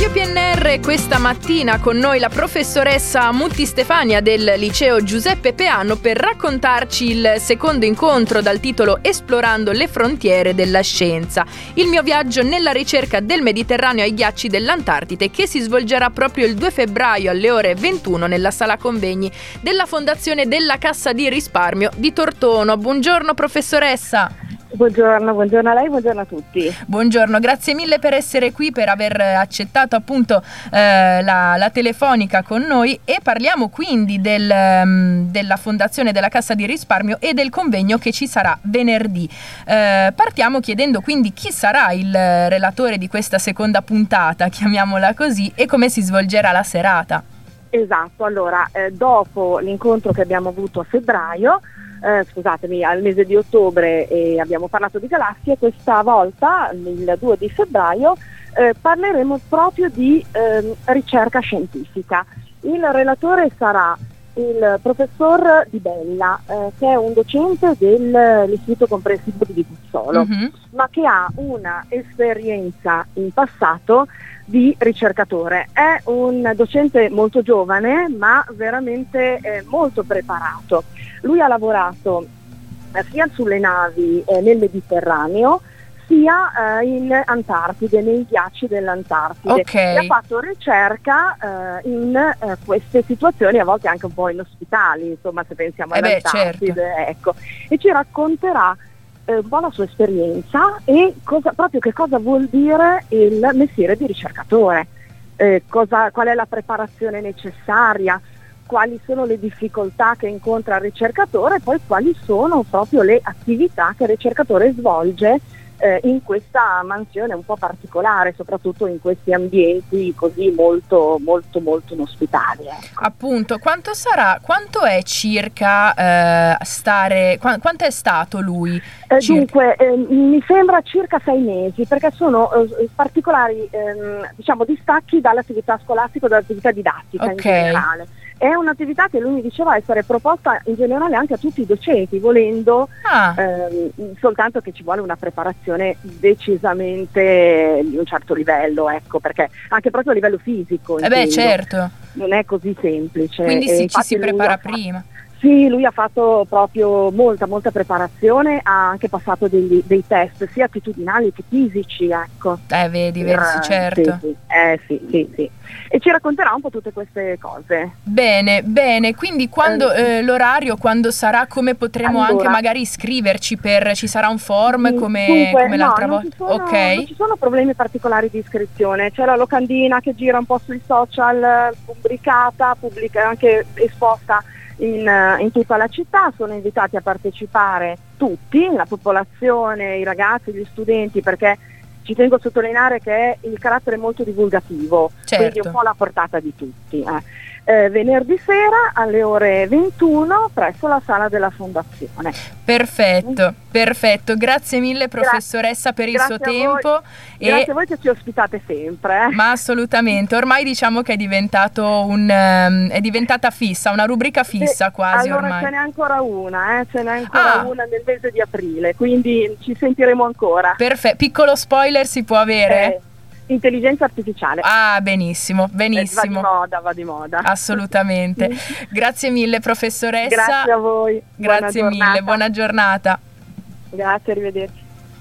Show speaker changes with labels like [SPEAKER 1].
[SPEAKER 1] Radio PNR questa mattina con noi la professoressa Mutti Stefania del liceo Giuseppe Peano per raccontarci il secondo incontro dal titolo Esplorando le frontiere della scienza, il mio viaggio nella ricerca del Mediterraneo ai ghiacci dell'Antartide che si svolgerà proprio il 2 febbraio alle ore 21 nella sala convegni della Fondazione della Cassa di Risparmio di Tortono. Buongiorno professoressa.
[SPEAKER 2] Buongiorno, buongiorno a lei, buongiorno a tutti.
[SPEAKER 1] Buongiorno, grazie mille per essere qui, per aver accettato appunto eh, la, la, telefonica con noi e parliamo quindi del, um, della Fondazione della Cassa di Risparmio e del convegno che ci sarà venerdì. Eh, partiamo chiedendo quindi chi sarà il relatore di questa seconda puntata, chiamiamola così, e come si svolgerà la serata.
[SPEAKER 2] Esatto, allora eh, dopo l'incontro che abbiamo avuto a febbraio, eh, scusatemi, al mese di ottobre eh, abbiamo parlato di galassie, questa volta, il 2 di febbraio, eh, parleremo proprio di ehm, ricerca scientifica. Il relatore sarà il professor Di Bella, eh, che è un docente dell'Istituto Comprensivo di Guzzolo, uh-huh. ma che ha una esperienza in passato di ricercatore. È un docente molto giovane, ma veramente eh, molto preparato. Lui ha lavorato eh, sia sulle navi eh, nel Mediterraneo, sia eh, in Antartide, nei ghiacci dell'Antartide.
[SPEAKER 1] Okay.
[SPEAKER 2] E ha fatto ricerca eh, in eh, queste situazioni, a volte anche un po' inospitali, insomma se pensiamo
[SPEAKER 1] eh
[SPEAKER 2] all'Antartide.
[SPEAKER 1] Beh, certo.
[SPEAKER 2] ecco. E ci racconterà eh, un po' la sua esperienza e cosa, proprio che cosa vuol dire il mestiere di ricercatore, eh, cosa, qual è la preparazione necessaria, quali sono le difficoltà che incontra il ricercatore e poi quali sono proprio le attività che il ricercatore svolge eh, in questa mansione un po' particolare, soprattutto in questi ambienti così molto molto molto inospitali. Ecco.
[SPEAKER 1] Appunto, quanto sarà, quanto è circa eh, stare, qu- quanto è stato lui?
[SPEAKER 2] Eh, dunque, eh, mi sembra circa sei mesi, perché sono eh, particolari ehm, diciamo, distacchi dall'attività scolastica e dall'attività didattica
[SPEAKER 1] okay.
[SPEAKER 2] in generale. È un'attività che lui mi diceva essere proposta in generale anche a tutti i docenti, volendo
[SPEAKER 1] ah.
[SPEAKER 2] ehm, soltanto che ci vuole una preparazione decisamente di un certo livello, ecco, perché anche proprio a livello fisico.
[SPEAKER 1] Eh beh, certo.
[SPEAKER 2] Non è così semplice.
[SPEAKER 1] Quindi sì, ci si prepara prima.
[SPEAKER 2] Sì, lui ha fatto proprio molta, molta preparazione, ha anche passato degli, dei test sia attitudinali che fisici, ecco.
[SPEAKER 1] Eh, vedi, vedi,
[SPEAKER 2] eh,
[SPEAKER 1] certo.
[SPEAKER 2] Sì, sì. Eh, sì, sì, sì. E ci racconterà un po' tutte queste cose.
[SPEAKER 1] Bene, bene, quindi quando eh, eh l'orario, quando sarà, come potremo
[SPEAKER 2] allora,
[SPEAKER 1] anche magari iscriverci per, ci sarà un form come,
[SPEAKER 2] dunque,
[SPEAKER 1] come l'altra
[SPEAKER 2] no,
[SPEAKER 1] volta?
[SPEAKER 2] Sono,
[SPEAKER 1] ok.
[SPEAKER 2] Non ci sono problemi particolari di iscrizione, c'è la locandina che gira un po' sui social, pubblicata, pubblica, anche esposta in, eh, in, tutta la città, sono invitati a partecipare tutti, la popolazione, i ragazzi, gli studenti, perché ci tengo a sottolineare che il carattere è molto divulgativo,
[SPEAKER 1] certo.
[SPEAKER 2] quindi un po' la portata di tutti. Eh eh, venerdì sera alle ore 21 presso la sala della Fondazione.
[SPEAKER 1] Perfetto, perfetto. Grazie mille professoressa per il suo tempo.
[SPEAKER 2] E... Grazie a voi che ci ospitate sempre. Eh.
[SPEAKER 1] Ma assolutamente, ormai diciamo che è diventato un um, è diventata fissa, una rubrica fissa
[SPEAKER 2] sì,
[SPEAKER 1] quasi
[SPEAKER 2] allora
[SPEAKER 1] ormai.
[SPEAKER 2] ce n'è ancora una, eh? ce n'è ancora
[SPEAKER 1] ah.
[SPEAKER 2] una nel mese di aprile, quindi ci sentiremo ancora.
[SPEAKER 1] Perfetto, piccolo spoiler si può avere?
[SPEAKER 2] Intelligenza artificiale.
[SPEAKER 1] Ah, benissimo, benissimo.
[SPEAKER 2] Eh, va di moda, va di moda.
[SPEAKER 1] Assolutamente. Grazie mille professoressa.
[SPEAKER 2] Grazie a voi.
[SPEAKER 1] Grazie
[SPEAKER 2] buona
[SPEAKER 1] mille, buona giornata.
[SPEAKER 2] Grazie, arrivederci.